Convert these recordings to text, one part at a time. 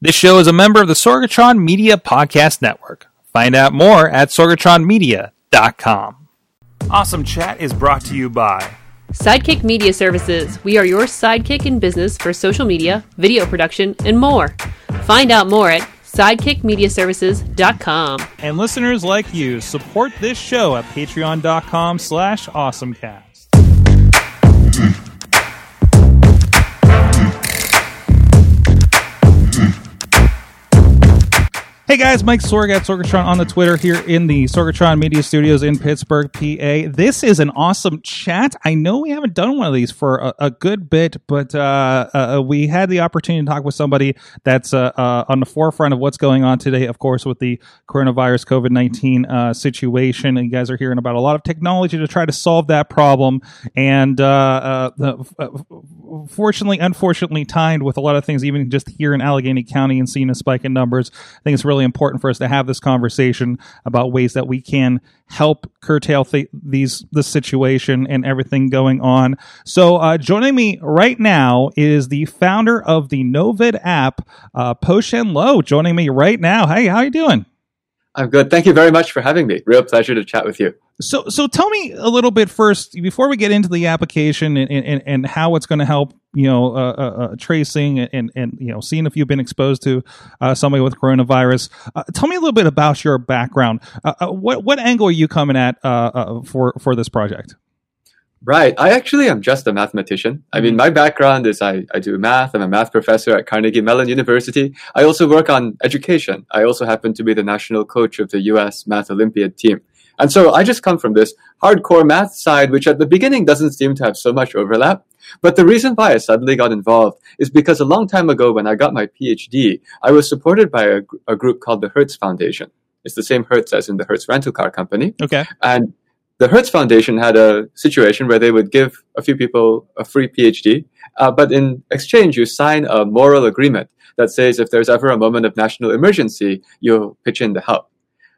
This show is a member of the Sorgatron Media Podcast Network. Find out more at sorgatronmedia.com. Awesome Chat is brought to you by Sidekick Media Services. We are your sidekick in business for social media, video production, and more. Find out more at sidekickmediaservices.com. and listeners like you support this show at patreon.com slash awesomecast. Hey guys, Mike Sorg at Sorgatron on the Twitter here in the Sorgatron Media Studios in Pittsburgh, PA. This is an awesome chat. I know we haven't done one of these for a, a good bit, but uh, uh, we had the opportunity to talk with somebody that's uh, uh, on the forefront of what's going on today, of course, with the coronavirus COVID 19 uh, situation. And you guys are hearing about a lot of technology to try to solve that problem. And uh, fortunately, unfortunately, timed with a lot of things, even just here in Allegheny County and seeing a spike in numbers. I think it's really important for us to have this conversation about ways that we can help curtail th- these the situation and everything going on. So, uh, joining me right now is the founder of the Novid app, uh, Po-Shen Loh. Joining me right now. Hey, how are you doing? I'm good. Thank you very much for having me. Real pleasure to chat with you. So, so tell me a little bit first before we get into the application and, and, and how it's going to help, you know, uh, uh, uh, tracing and, and, you know, seeing if you've been exposed to uh, somebody with coronavirus. Uh, tell me a little bit about your background. Uh, what, what angle are you coming at for, for this project? Right. I actually am just a mathematician. I mean, my background is I, I do math. I'm a math professor at Carnegie Mellon University. I also work on education. I also happen to be the national coach of the US Math Olympiad team. And so I just come from this hardcore math side, which at the beginning doesn't seem to have so much overlap. But the reason why I suddenly got involved is because a long time ago when I got my PhD, I was supported by a, a group called the Hertz Foundation. It's the same Hertz as in the Hertz rental car company. Okay. And the Hertz Foundation had a situation where they would give a few people a free PhD, uh, but in exchange, you sign a moral agreement that says if there's ever a moment of national emergency, you'll pitch in to help.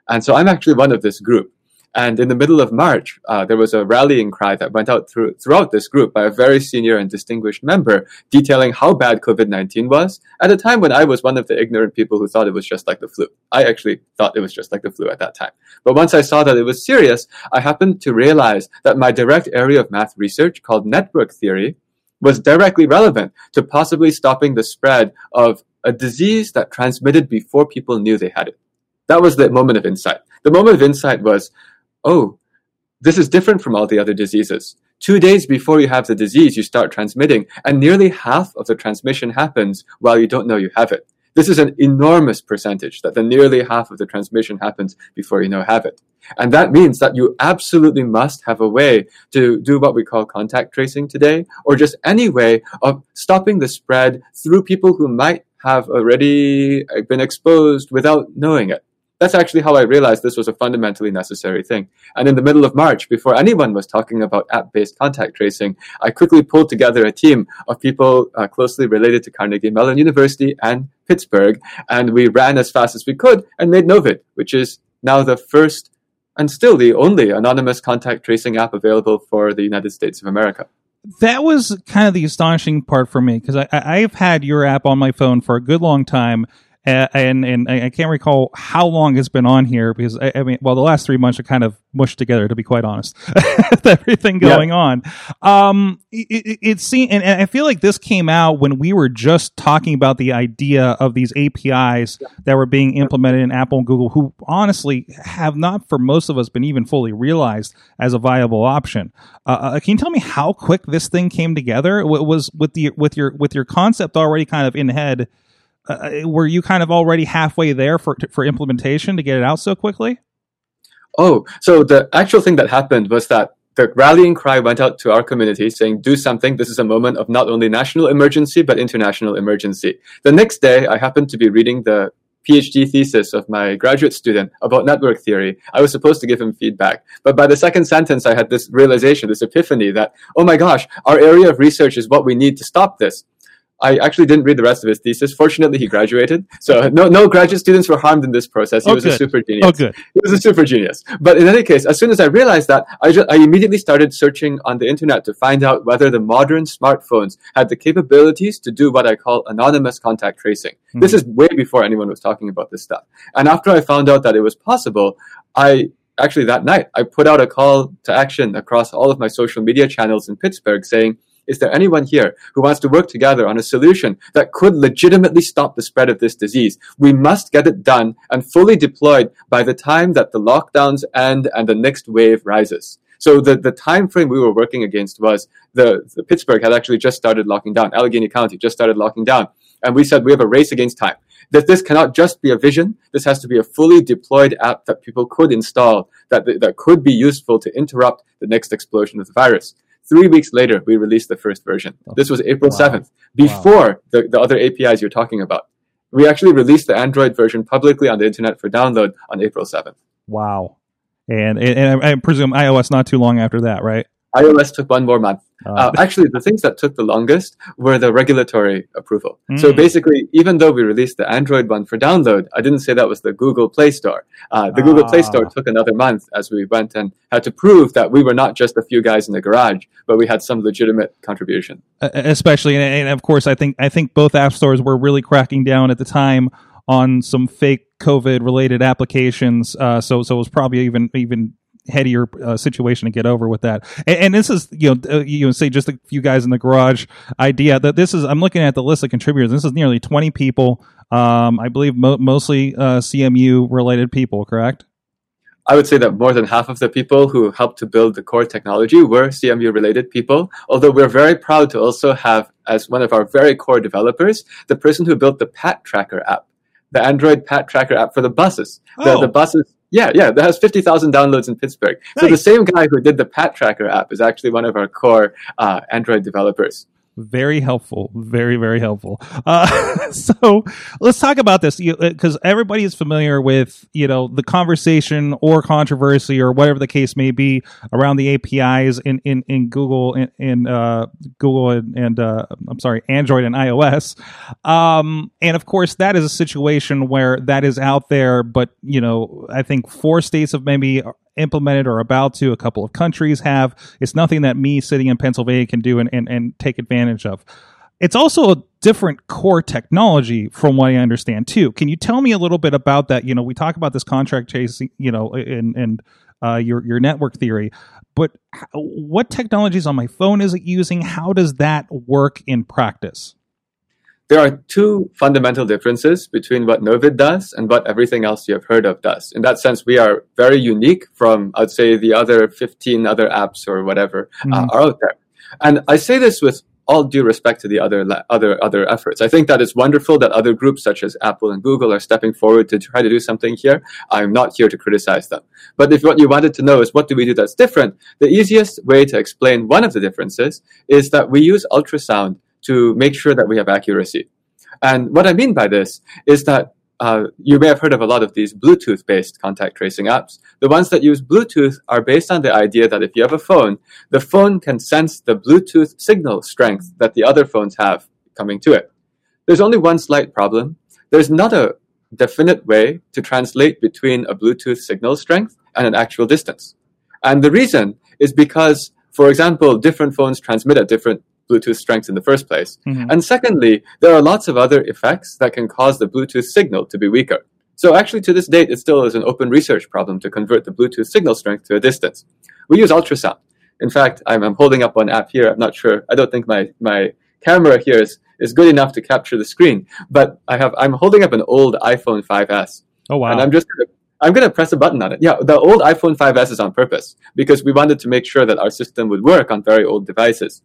And so I'm actually one of this group. And in the middle of March, uh, there was a rallying cry that went out through, throughout this group by a very senior and distinguished member detailing how bad COVID-19 was at a time when I was one of the ignorant people who thought it was just like the flu. I actually thought it was just like the flu at that time. But once I saw that it was serious, I happened to realize that my direct area of math research called network theory was directly relevant to possibly stopping the spread of a disease that transmitted before people knew they had it. That was the moment of insight. The moment of insight was, oh, this is different from all the other diseases. Two days before you have the disease, you start transmitting, and nearly half of the transmission happens while you don't know you have it. This is an enormous percentage that the nearly half of the transmission happens before you know have it. And that means that you absolutely must have a way to do what we call contact tracing today, or just any way of stopping the spread through people who might have already been exposed without knowing it. That's actually how I realized this was a fundamentally necessary thing. And in the middle of March, before anyone was talking about app-based contact tracing, I quickly pulled together a team of people uh, closely related to Carnegie Mellon University and Pittsburgh, and we ran as fast as we could and made Novid, which is now the first and still the only anonymous contact tracing app available for the United States of America. that was kind of the astonishing part for me because I, I've had your app on my phone for a good long time. And and I can't recall how long it's been on here because I, I mean, well, the last three months are kind of mushed together, to be quite honest, with everything going on. Um, it, it, it seemed, and, and I feel like this came out when we were just talking about the idea of these APIs that were being implemented in Apple and Google, who honestly have not, for most of us, been even fully realized as a viable option. Uh, uh, can you tell me how quick this thing came together? W- was with the with your with your concept already kind of in head? Uh, were you kind of already halfway there for for implementation to get it out so quickly? Oh, so the actual thing that happened was that the rallying cry went out to our community saying, do something. This is a moment of not only national emergency, but international emergency. The next day, I happened to be reading the PhD thesis of my graduate student about network theory. I was supposed to give him feedback. But by the second sentence, I had this realization, this epiphany that, oh my gosh, our area of research is what we need to stop this. I actually didn't read the rest of his thesis. Fortunately, he graduated, so no no graduate students were harmed in this process. He Oh, was a super oh, genius. Oh, good. He was a super genius. But in any case, as soon as I realized that, I, just, I immediately started searching on the internet to find out whether the modern smartphones had the capabilities to do what I call anonymous contact tracing. Hmm. This is way before anyone was talking about this stuff. And after I found out that it was possible, I actually that night I put out a call to action across all of my social media channels in Pittsburgh saying, is there anyone here who wants to work together on a solution that could legitimately stop the spread of this disease? We must get it done and fully deployed by the time that the lockdowns end and the next wave rises. So the, the time frame we were working against was the, the Pittsburgh had actually just started locking down. Allegheny County just started locking down. And we said we have a race against time. That this cannot just be a vision. This has to be a fully deployed app that people could install that, that could be useful to interrupt the next explosion of the virus. Three weeks later, we released the first version. This was April Wow. 7th, before the, the other APIs you're talking about. We actually released the Android version publicly on the internet for download on April 7th. Wow. And, and, and I presume iOS not too long after that, right? iOS took one more month. Uh, Uh, actually, the things that took the longest were the regulatory approval. So Mm. basically, even though we released the Android one for download, I didn't say that was the Google Play Store. Uh, the Google Play Store Ah. took another month as we went and had to prove that we were not just a few guys in the garage, but we had some legitimate contribution. e- especially and, and of course i think i think both app stores were really cracking down at the time on some fake covid related applications uh, so so it was probably even even headier uh, situation to get over with that and, and this is you know uh, you know say just a few guys in the garage idea that this is i'm looking at the list of contributors this is nearly 20 people um, i believe mo- mostly uh, cmu related people correct I would say that more than half of the people who helped to build the core technology were CMU related people, although we're very proud to also have as one of our very core developers, the person who built the Pat Tracker app, the Android Pat Tracker app for the buses. The, Oh. the buses, yeah, yeah, that has 50,000 downloads in Pittsburgh. So the same guy who did the Pat Tracker app is actually one of our core uh, Android developers. Very helpful. Very very helpful. Uh, so let's talk about this. Because everybody is familiar with you know the conversation or controversy or whatever the case may be around the apis in in, in google in, in uh, google and, and uh, i'm sorry android and ios. Um, and of course that is a situation where that is out there but you know i think four states have maybe implemented or about to a couple of countries have. It's nothing that me sitting in pennsylvania can do and, and, and take advantage of. It's also a different core technology from what i understand too. Can you tell me a little bit about that? You know we talk about this contract chasing you know and and uh, your your network theory but what technologies on my phone is it using? How does that work in practice There are two fundamental differences between what Novid does and what everything else you have heard of does. In that sense, we are very unique from, I'd say, the other 15 other apps or whatever uh, Mhm. are out there. And I say this with all due respect to the other other other efforts. I think that it's wonderful that other groups such as Apple and Google are stepping forward to try to do something here. I'm not here to criticize them. But if what you wanted to know is what do we do that's different, the easiest way to explain one of the differences is that we use ultrasound to make sure that we have accuracy. And what I mean by this is that uh, you may have heard of a lot of these Bluetooth based contact tracing apps. The ones that use Bluetooth are based on the idea that if you have a phone, the phone can sense the Bluetooth signal strength that the other phones have coming to it. There's only one slight problem. There's not a definite way to translate between a Bluetooth signal strength and an actual distance. And the reason is because, for example, different phones transmit at different Bluetooth strengths in the first place. Mhm. And secondly, there are lots of other effects that can cause the Bluetooth signal to be weaker. So actually, to this date, it still is an open research problem to convert the Bluetooth signal strength to a distance. We use ultrasound. In fact, I'm, I'm holding up one app here. I'm not sure. I don't think my, my camera here is, is good enough to capture the screen, but I have, I'm holding up an old iPhone 5S. oh wow And I'm just gonna, I'm going to press a button on it. Yeah, the old iPhone 5S is on purpose because we wanted to make sure that our system would work on very old devices.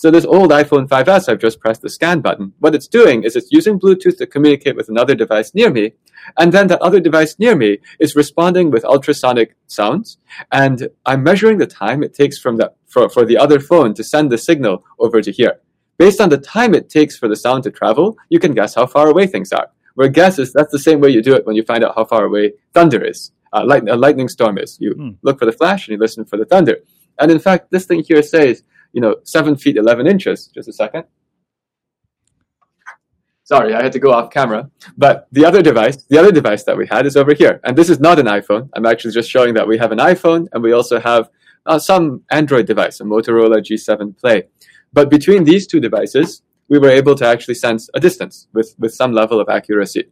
So this old iPhone 5S, I've just pressed the scan button. What it's doing is it's using Bluetooth to communicate with another device near me, and then that other device near me is responding with ultrasonic sounds, and I'm measuring the time it takes from the, for, for the other phone to send the signal over to here. Based on the time it takes for the sound to travel, you can guess how far away things are. Where guess is that's the same way you do it when you find out how far away thunder is, uh, light, a lightning storm is. You Hmm. look for the flash and you listen for the thunder. And in fact, this thing here says, you know, seven feet eleven inches. Just a second. Sorry, I had to go off camera. But the other device, the other device that we had is over here. And this is not an iPhone. I'm actually just showing that we have an iPhone and we also have uh, some Android device, a Motorola G7 Play. But between these two devices, we were able to actually sense a distance with, with some level of accuracy.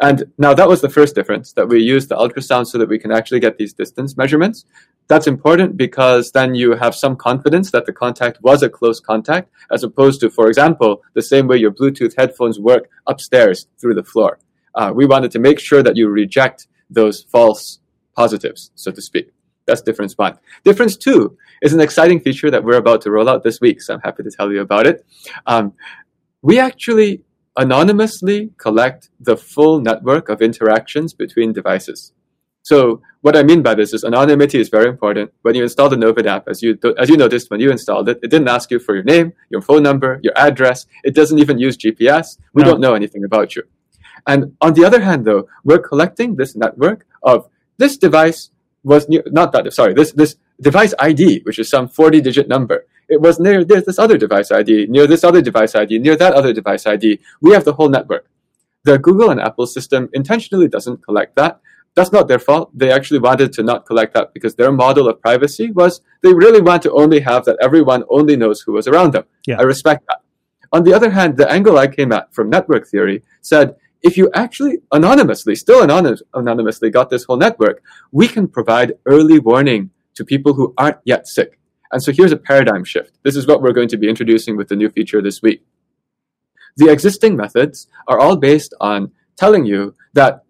And now that was the first difference that we used the ultrasound so that we can actually get these distance measurements. That's important because then you have some confidence that the contact was a close contact, as opposed to, for example, the same way your Bluetooth headphones work upstairs through the floor. Uh, we wanted to make sure that you reject those false positives, so to speak. That's difference one. Difference two is an exciting feature that we're about to roll out this week, so I'm happy to tell you about it. Um, we actually anonymously collect the full network of interactions between devices. So what I mean by this is anonymity is very important. When you install the Novid app, as you as you noticed when you installed it, it didn't ask you for your name, your phone number, your address. It doesn't even use GPS. We no. don't know anything about you. And on the other hand, though, we're collecting this network of this device was new, not that sorry this this device ID, which is some 40 digit number. It was near this, this other device ID, near this other device ID, near that other device ID. We have the whole network. The Google and Apple system intentionally doesn't collect that. That's not their fault. They actually wanted to not collect that because their model of privacy was they really want to only have that everyone only knows who was around them. Yeah. I respect that. On the other hand, the angle I came at from network theory said if you actually anonymously, still anonymous, anonymously got this whole network, we can provide early warning to people who aren't yet sick. And so here's a paradigm shift. This is what we're going to be introducing with the new feature this week. The existing methods are all based on telling you that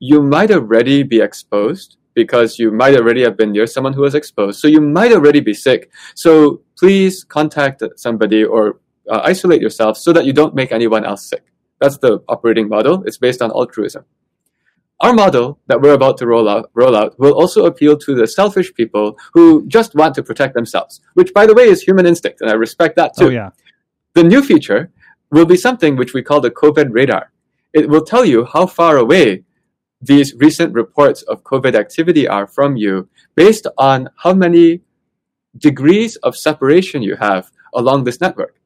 you might already be exposed because you might already have been near someone who was exposed. So you might already be sick. So please contact somebody or uh, isolate yourself so that you don't make anyone else sick. That's the operating model. It's based on altruism. Our model that we're about to roll out, roll out will also appeal to the selfish people who just want to protect themselves, which, by the way, is human instinct, and I respect that too. Oh, yeah. The new feature will be something which we call the COVID radar. It will tell you how far away these recent reports of COVID activity are from you based on how many degrees of separation you have along this network.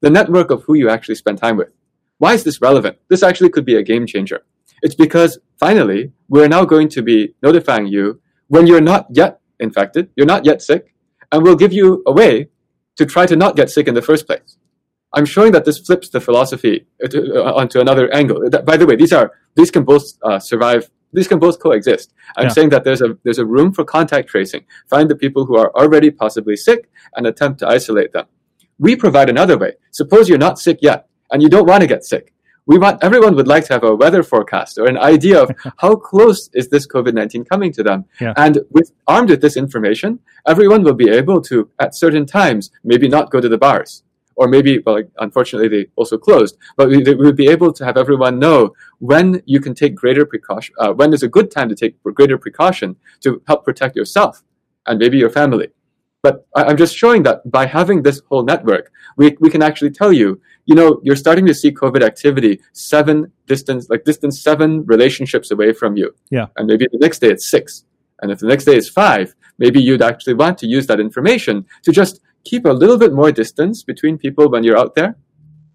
The network of who you actually spend time with. Why is this relevant? This actually could be a game changer. It's because finally, we're now going to be notifying you when you're not yet infected, you're not yet sick, and we'll give you a way to try to not get sick in the first place. I'm showing that this flips the philosophy uh, onto another angle. By the way, these are these can both uh, survive. These can both coexist. I'm yeah. saying that there's a there's a room for contact tracing. Find the people who are already possibly sick and attempt to isolate them. We provide another way. Suppose you're not sick yet and you don't want to get sick we want everyone would like to have a weather forecast or an idea of how close is this COVID-19 coming to them. Yeah. And with armed with this information, everyone will be able to, at certain times, maybe not go to the bars. Or maybe, well, unfortunately, they also closed. But we, we would be able to have everyone know when you can take greater precaution, uh, when is a good time to take greater precaution to help protect yourself and maybe your family. But I'm just showing that by having this whole network, we, we can actually tell you you know, you're starting to see COVID activity seven distance, like distance seven relationships away from you. Yeah. And maybe the next day it's six. And if the next day is five, maybe you'd actually want to use that information to just keep a little bit more distance between people when you're out there.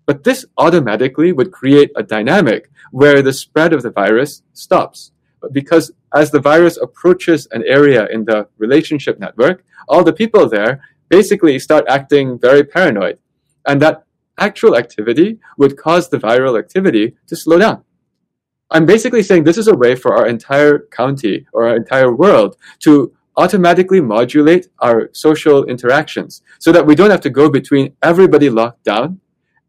But this automatically would create a dynamic where the spread of the virus stops. Because as the virus approaches an area in the relationship network, all the people there basically start acting very paranoid. And that actual activity would cause the viral activity to slow down. I'm basically saying this is a way for our entire county or our entire world to automatically modulate our social interactions so that we don't have to go between everybody locked down,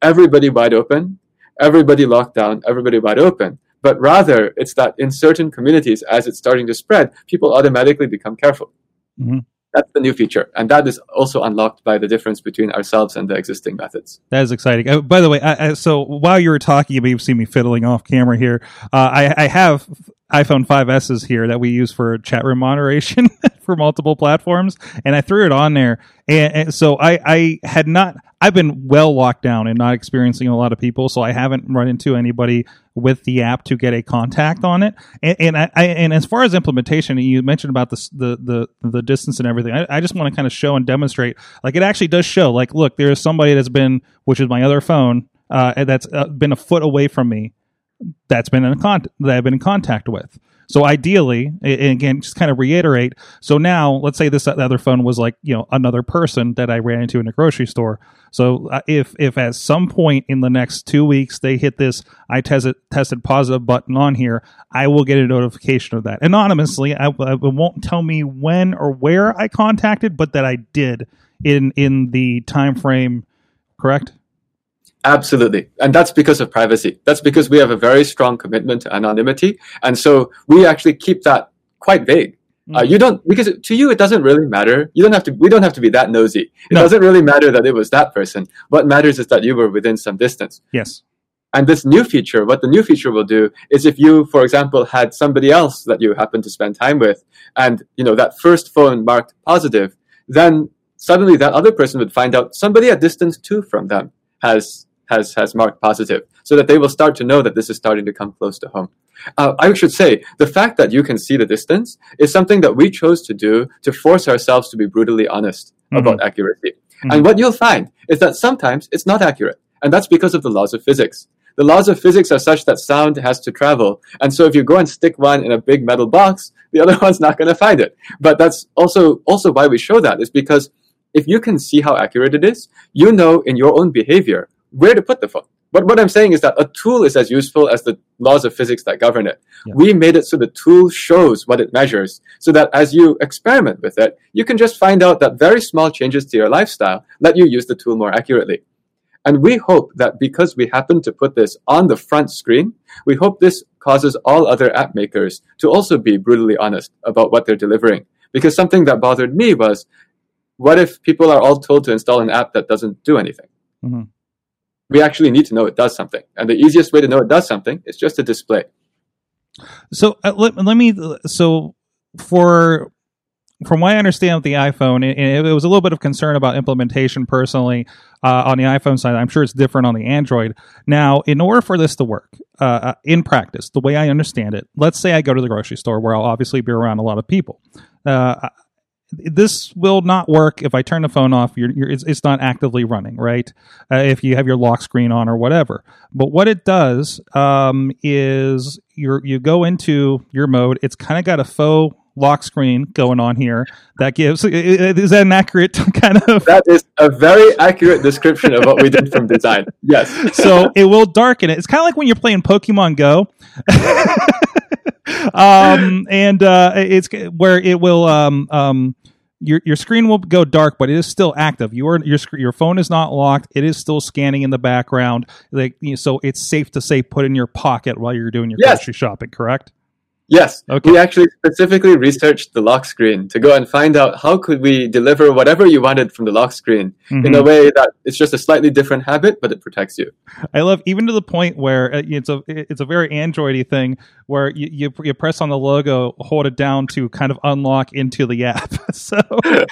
everybody wide open, everybody locked down, everybody wide open. But rather, it's that in certain communities, as it's starting to spread, people automatically become careful. Mm-hmm. That's the new feature, and that is also unlocked by the difference between ourselves and the existing methods. That is exciting. Uh, by the way, I, I, so while you were talking, you may have seen me fiddling off camera here. Uh, I, I have iPhone 5s's here that we use for chat room moderation for multiple platforms, and I threw it on there. And, and, so I, I had not, I've been well locked down and not experiencing a lot of people, so I haven't run into anybody with the app to get a contact on it. And, and I, I, and as far as implementation, you mentioned about the the the, the distance and everything. I, I just want to kind of show and demonstrate, like it actually does show. Like, look, there's somebody that's been, which is my other phone uh, that's uh, been a foot away from me that's been in con- that I've been in contact with. So ideally, again, just kind of reiterate. So now, let's say this other phone was like you know another person that I ran into in a grocery store. So uh, if if at some point in the next two weeks they hit this I tested tested positive button on here, I will get a notification of that anonymously. I, I won't tell me when or where I contacted, but that I did in in the time frame. Correct. Absolutely. And that's because of privacy. That's because we have a very strong commitment to anonymity. And so we actually keep that quite vague. Mm. Uh, you don't, because to you, it doesn't really matter. You don't have to, we don't have to be that nosy. It no. doesn't really matter that it was that person. What matters is that you were within some distance. Yes. And this new feature, what the new feature will do is if you, for example, had somebody else that you happen to spend time with and, you know, that first phone marked positive, then suddenly that other person would find out somebody at distance two from them has has has marked positive, so that they will start to know that this is starting to come close to home. Uh, I should say the fact that you can see the distance is something that we chose to do to force ourselves to be brutally honest mm-hmm. about accuracy. Mm-hmm. And what you'll find is that sometimes it's not accurate, and that's because of the laws of physics. The laws of physics are such that sound has to travel. And so if you go and stick one in a big metal box, the other one's not going to find it. But that's also, also why we show that is because if you can see how accurate it is, you know in your own behavior where to put the phone. But what I'm saying is that a tool is as useful as the laws of physics that govern it. Yeah. We made it so the tool shows what it measures, so that as you experiment with it, you can just find out that very small changes to your lifestyle let you use the tool more accurately. And we hope that because we happen to put this on the front screen, we hope this causes all other app makers to also be brutally honest about what they're delivering. Because something that bothered me was, what if people are all told to install an app that doesn't do anything? Mm-hmm we actually need to know it does something. And the easiest way to know it does something is just to display. So uh, let, let me, so for, from what I understand with the iPhone, it, it, was a little bit of concern about implementation personally uh, on the iPhone side. I'm sure it's different on the Android. Now, in order for this to work uh, uh in practice, the way I understand it, let's say I go to the grocery store where I'll obviously be around a lot of people. Uh, this will not work if I turn the phone off. You're, you're, it's, it's, not actively running, right? Uh, if you have your lock screen on or whatever. But what it does um, is you you go into your mode. It's kind of got a faux lock screen going on here that gives is that an accurate kind of that is a very accurate description of what we did from design yes so it will darken it it's kind of like when you're playing pokemon go um, and uh, it's where it will um, um, your your screen will go dark, but it is still active. Your your your phone is not locked. It is still scanning in the background. Like you know, so, it's safe to say put in your pocket while you're doing your yes. grocery shopping. Correct? Yes. Okay. We actually specifically researched the lock screen to go and find out how could we deliver whatever you wanted from the lock screen mm-hmm. in a way that it's just a slightly different habit, but it protects you. I love even to the point where uh, it's a it's a very Androidy thing where you, you, you press on the logo, hold it down to kind of unlock into the app. so uh,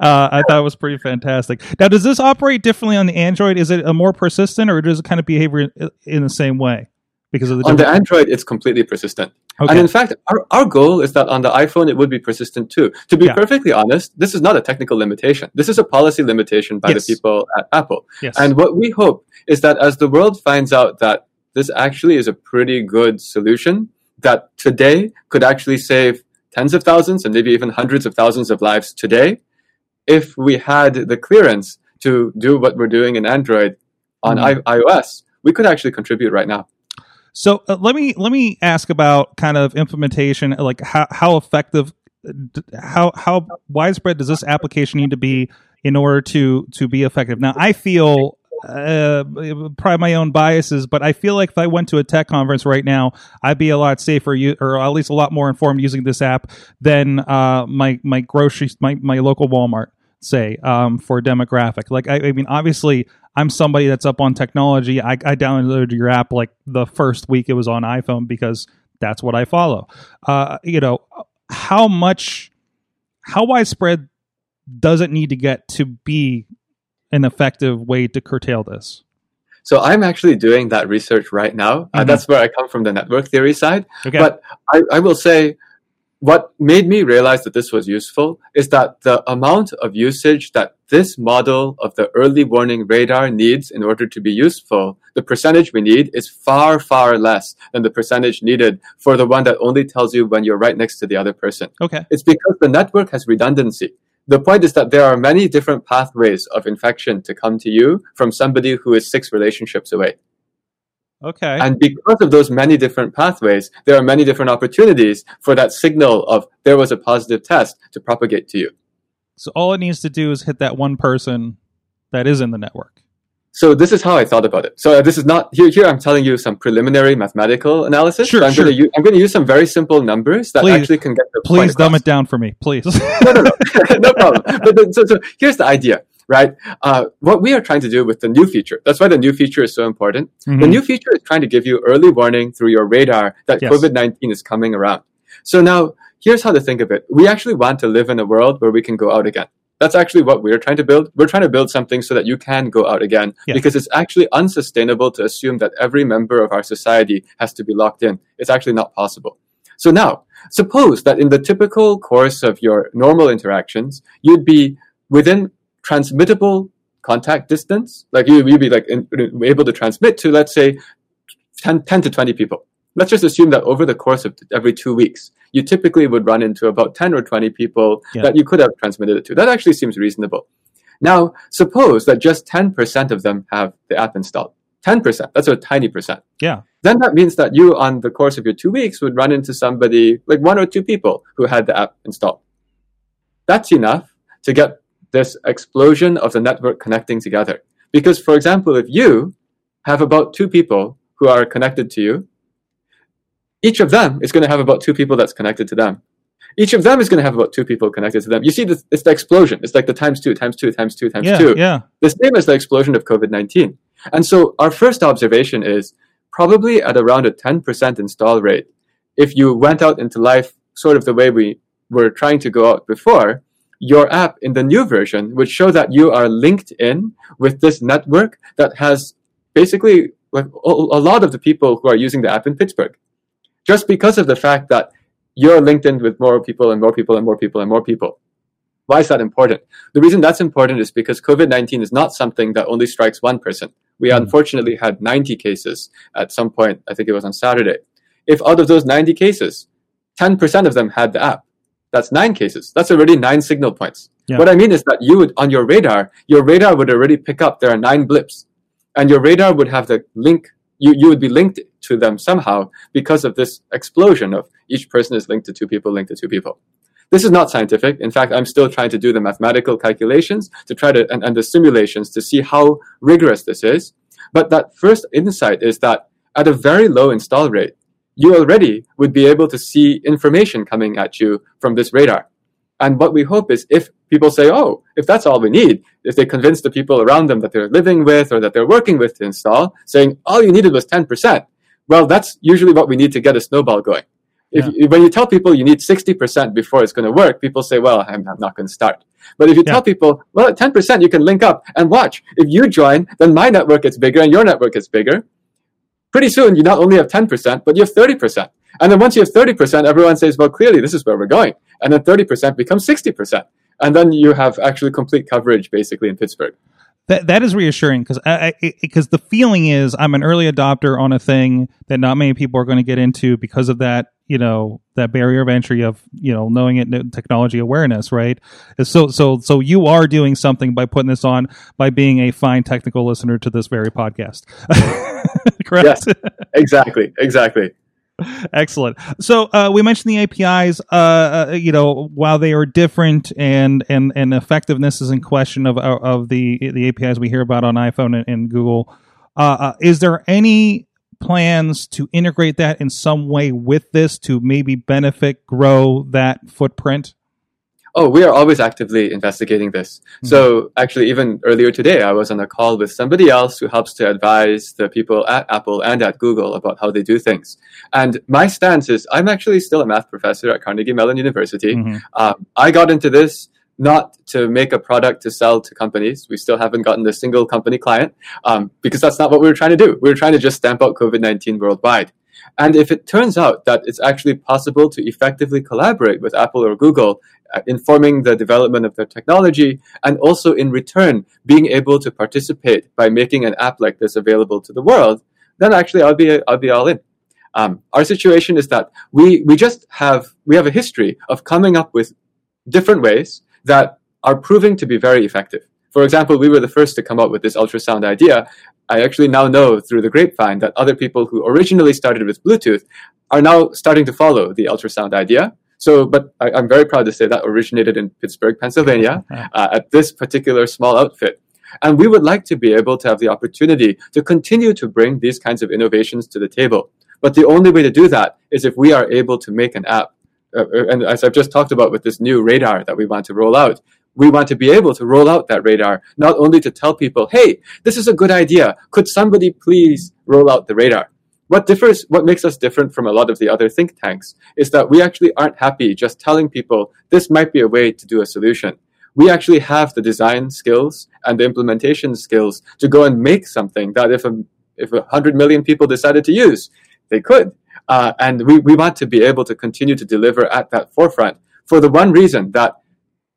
I thought it was pretty fantastic. Now, does this operate differently on the Android? Is it a more persistent, or does it kind of behave in, in the same way? Because of the on the Android, it's completely persistent. Okay. And in fact, our, our goal is that on the iPhone, it would be persistent too. To be yeah. perfectly honest, this is not a technical limitation. This is a policy limitation by yes. the people at Apple. Yes. And what we hope is that as the world finds out that this actually is a pretty good solution that today could actually save tens of thousands and maybe even hundreds of thousands of lives today, if we had the clearance to do what we're doing in Android on mm. I- iOS, we could actually contribute right now. So uh, let me let me ask about kind of implementation, like how how effective, how how widespread does this application need to be in order to to be effective? Now, I feel uh, probably my own biases, but I feel like if I went to a tech conference right now, I'd be a lot safer, or at least a lot more informed using this app than uh, my my grocery my my local Walmart say um, for demographic. Like I, I mean, obviously, I'm somebody that's up on technology. I, I, downloaded your app like the first week it was on iPhone because that's what I follow. Uh, you know, how much, how widespread does it need to get to be an effective way to curtail this? So I'm actually doing that research right now. Uh, mm-hmm. Uh, that's where I come from the network theory side. Okay. But I, I will say what made me realize that this was useful is that the amount of usage that this model of the early warning radar needs in order to be useful, the percentage we need is far, far less than the percentage needed for the one that only tells you when you're right next to the other person. Okay. It's because the network has redundancy. The point is that there are many different pathways of infection to come to you from somebody who is six relationships away. Okay. And because of those many different pathways, there are many different opportunities for that signal of there was a positive test to propagate to you. so all it needs to do is hit that one person that is in the network. So this is how I thought about it. So uh, this is not here. Here I'm telling you some preliminary mathematical analysis. Sure, I'm sure. Going to use, I'm going to use some very simple numbers that Please- actually can get the Please dumb across. it down for me, please. no, no, no, no problem. But so, so here's the idea, right? Uh, what we are trying to do with the new feature. That's why the new feature is so important. The Mhm. new feature is trying to give you early warning through your radar that Yes. COVID 19 is coming around. So now, here's how to think of it. We actually want to live in a world where we can go out again. That's actually what we're trying to build. We're trying to build something so that you can go out again Yeah. because it's actually unsustainable to assume that every member of our society has to be locked in. It's actually not possible. So now, suppose that in the typical course of your normal interactions, you'd be within transmittable contact distance, like you, you'd be like in, able to transmit to, let's say, 10, 10 to 20 people. Let's just assume that over the course of every two weeks, you typically would run into about 10 or 20 people Yeah. that you could have transmitted it to. That actually seems reasonable. Now, suppose that just 10% of them have the app installed. 10%, that's a tiny percent yeah. then that means that you, on the course of your two weeks, would run into somebody, like one or two people who had the app installed. That's enough to get this explosion of the network connecting together. Because, for example, if you have about two people who are connected to you, each of them is going to have about two people that's connected to them. Each of them is going to have about two people connected to them. You see, this, it's the explosion. It's like the times two, times two, times two, times Yeah. two Yeah. the same as the explosion of COVID 19. And so our first observation is probably at around a 10% install rate. If you went out into life sort of the way we were trying to go out before, your app in the new version would show that you are linked in with this network that has basically like a lot of the people who are using the app in Pittsburgh. Just because of the fact that you're linked in with more people and more people and more people and more people. Why is that important? The reason that's important is because COVID 19 is not something that only strikes one person. We Mhm. unfortunately had 90 cases at some point, I think it was on Saturday. If out of those 90 cases, 10% of them had the app, that's nine cases. That's already nine signal points. Yeah. What I mean is that you would, on your radar, your radar would already pick up there are nine blips. And your radar would have the link, you, you would be linked to them somehow because of this explosion of each person is linked to two people, linked to two people. This is not scientific. In fact, I'm still trying to do the mathematical calculations to try to, and, and the simulations to see how rigorous this is. But that first insight is that at a very low install rate, you already would be able to see information coming at you from this radar. And what we hope is if people say, oh, if that's all we need, if they convince the people around them that they're living with or that they're working with to install, saying all you needed was 10%, well, that's usually what we need to get a snowball going. If you, when you tell people you need 60% before it's going to work, people say, well, I'm, I'm not going to start. But if you Yeah. tell people, well, at 10% you can link up and watch. If you join, then my network gets bigger and your network gets bigger. Pretty soon you not only have 10%, but you have 30%. And then once you have 30%, everyone says, well, clearly this is where we're going. And then 30% becomes 60%. And then you have actually complete coverage basically in Pittsburgh. That that is reassuring because because the feeling is I'm an early adopter on a thing that not many people are going to get into because of that you know that barrier of entry of you know knowing it technology awareness right so so so you are doing something by putting this on by being a fine technical listener to this very podcast correct Yes. Exactly. Exactly. Excellent. So uh, we mentioned the APIs. Uh, uh, you know, while they are different and and and effectiveness is in question of of of the the APIs we hear about on iPhone and, and Google. Uh, uh, is there any plans to integrate that in some way with this to maybe benefit grow that footprint? Oh, we are always actively investigating this. So actually, even earlier today, I was on a call with somebody else who helps to advise the people at Apple and at Google about how they do things. And my stance is I'm actually still a math professor at Carnegie Mellon University. Mhm. Um, I got into this not to make a product to sell to companies. We still haven't gotten a single company client um, because that's not what we were trying to do. We were trying to just stamp out COVID 19 worldwide. And if it turns out that it's actually possible to effectively collaborate with Apple or Google informing the development of their technology, and also in return being able to participate by making an app like this available to the world, then actually I'll be I'll be all in. Um, our situation is that we we just have we have a history of coming up with different ways that are proving to be very effective. For example, we were the first to come up with this ultrasound idea. I actually now know through the grapevine that other people who originally started with Bluetooth are now starting to follow the ultrasound idea. So, but I, am very proud to say that originated in Pittsburgh, Pennsylvania, uh, at this particular small outfit. And we would like to be able to have the opportunity to continue to bring these kinds of innovations to the table. But the only way to do that is if we are able to make an app. Uh, uh, and as I've just talked about with this new radar that we want to roll out, we want to be able to roll out that radar, not only to tell people, hey, this is a good idea. Could somebody please roll out the radar? What differs, what makes us different from a lot of the other think tanks is that we actually aren't happy just telling people this might be a way to do a solution. We actually have the design skills and the implementation skills to go and make something that if a, if hundred million people decided to use, they could. Uh, and we, we want to be able to continue to deliver at that forefront for the one reason that,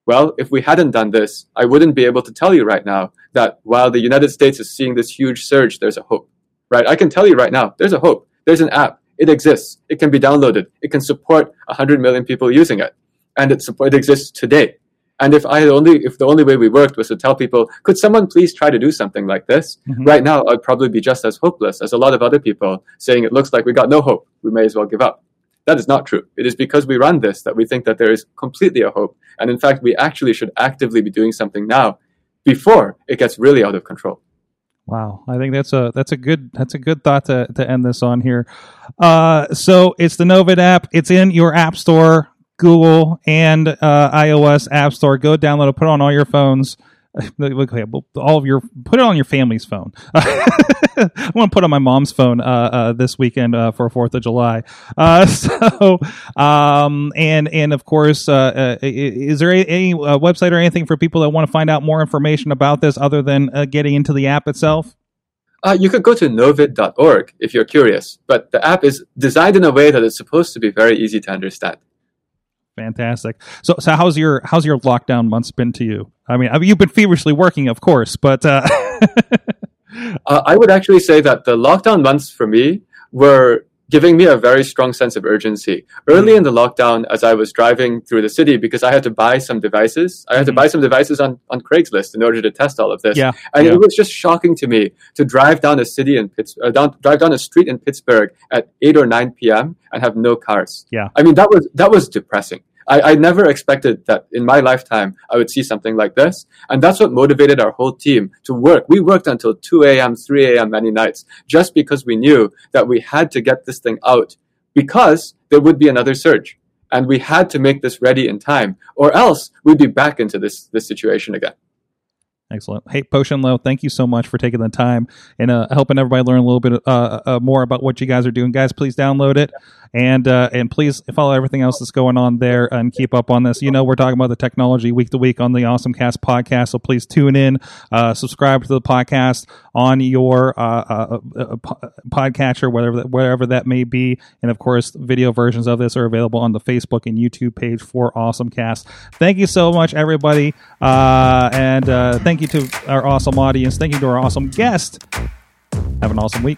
well, if we hadn't done this, I wouldn't be able to tell you right now that while the United States is seeing this huge surge, there's a hope right? I can tell you right now, there's a hope. There's an app. It exists. It can be downloaded. It can support 100 million people using it. And it, support, it exists today. And if I only, if the only way we worked was to tell people, could someone please try to do something like this? Mm-hmm. Right now, I'd probably be just as hopeless as a lot of other people saying it looks like we got no hope. We may as well give up. That is not true. It is because we run this that we think that there is completely a hope. And in fact, we actually should actively be doing something now before it gets really out of control. Wow, I think that's a that's a good that's a good thought to to end this on here. Uh, so it's the Novid app. It's in your app store, Google and uh, iOS app store. Go download it, put it on all your phones. Okay, all of your put it on your family's phone. I want to put on my mom's phone uh, uh, this weekend uh, for Fourth of July. Uh, so, um, and and of course, uh, uh, is there any website or anything for people that want to find out more information about this other than getting into the app itself? you could go to novid.org if you're curious, but the app is designed in a way that it's supposed to be very easy to understand. Fantastic. So, so how's your how's your lockdown months been to you? I mean, you've been feverishly working, of course, but Uh, I would actually say that the lockdown months for me were giving me a very strong sense of urgency. Early mm. in the lockdown, as I was driving through the city, because I had to buy some devices, I had mm. to hmm. buy some devices on, on Craigslist in order to test all of this. Yeah. And yeah. it was just shocking to me to drive down a city in Pitts, uh, down, drive down a street in Pittsburgh at 8 or 9 p.m. and have no cars. Yeah. I mean, that was, that was depressing. I, I never expected that in my lifetime I would see something like this. And that's what motivated our whole team to work. We worked until 2 a.m., 3 a.m. many nights just because we knew that we had to get this thing out because there would be another surge. And we had to make this ready in time or else we'd be back into this, this situation again. Excellent. Hey, Po-Shen Loh, thank you so much for taking the time and uh, helping everybody learn a little bit uh, uh, more about what you guys are doing. Guys, please download it and uh, and please follow everything else that's going on there and keep up on this. You know, we're talking about the technology week to week on the Awesome Cast podcast, so please tune in, uh, subscribe to the podcast on your uh, podcatcher, whatever that, wherever that may be, and of course, video versions of this are available on the Facebook and YouTube page for Awesome Cast. Thank you so much, everybody, and thank you to our awesome audience. Thank you to our awesome guest. Have an awesome week.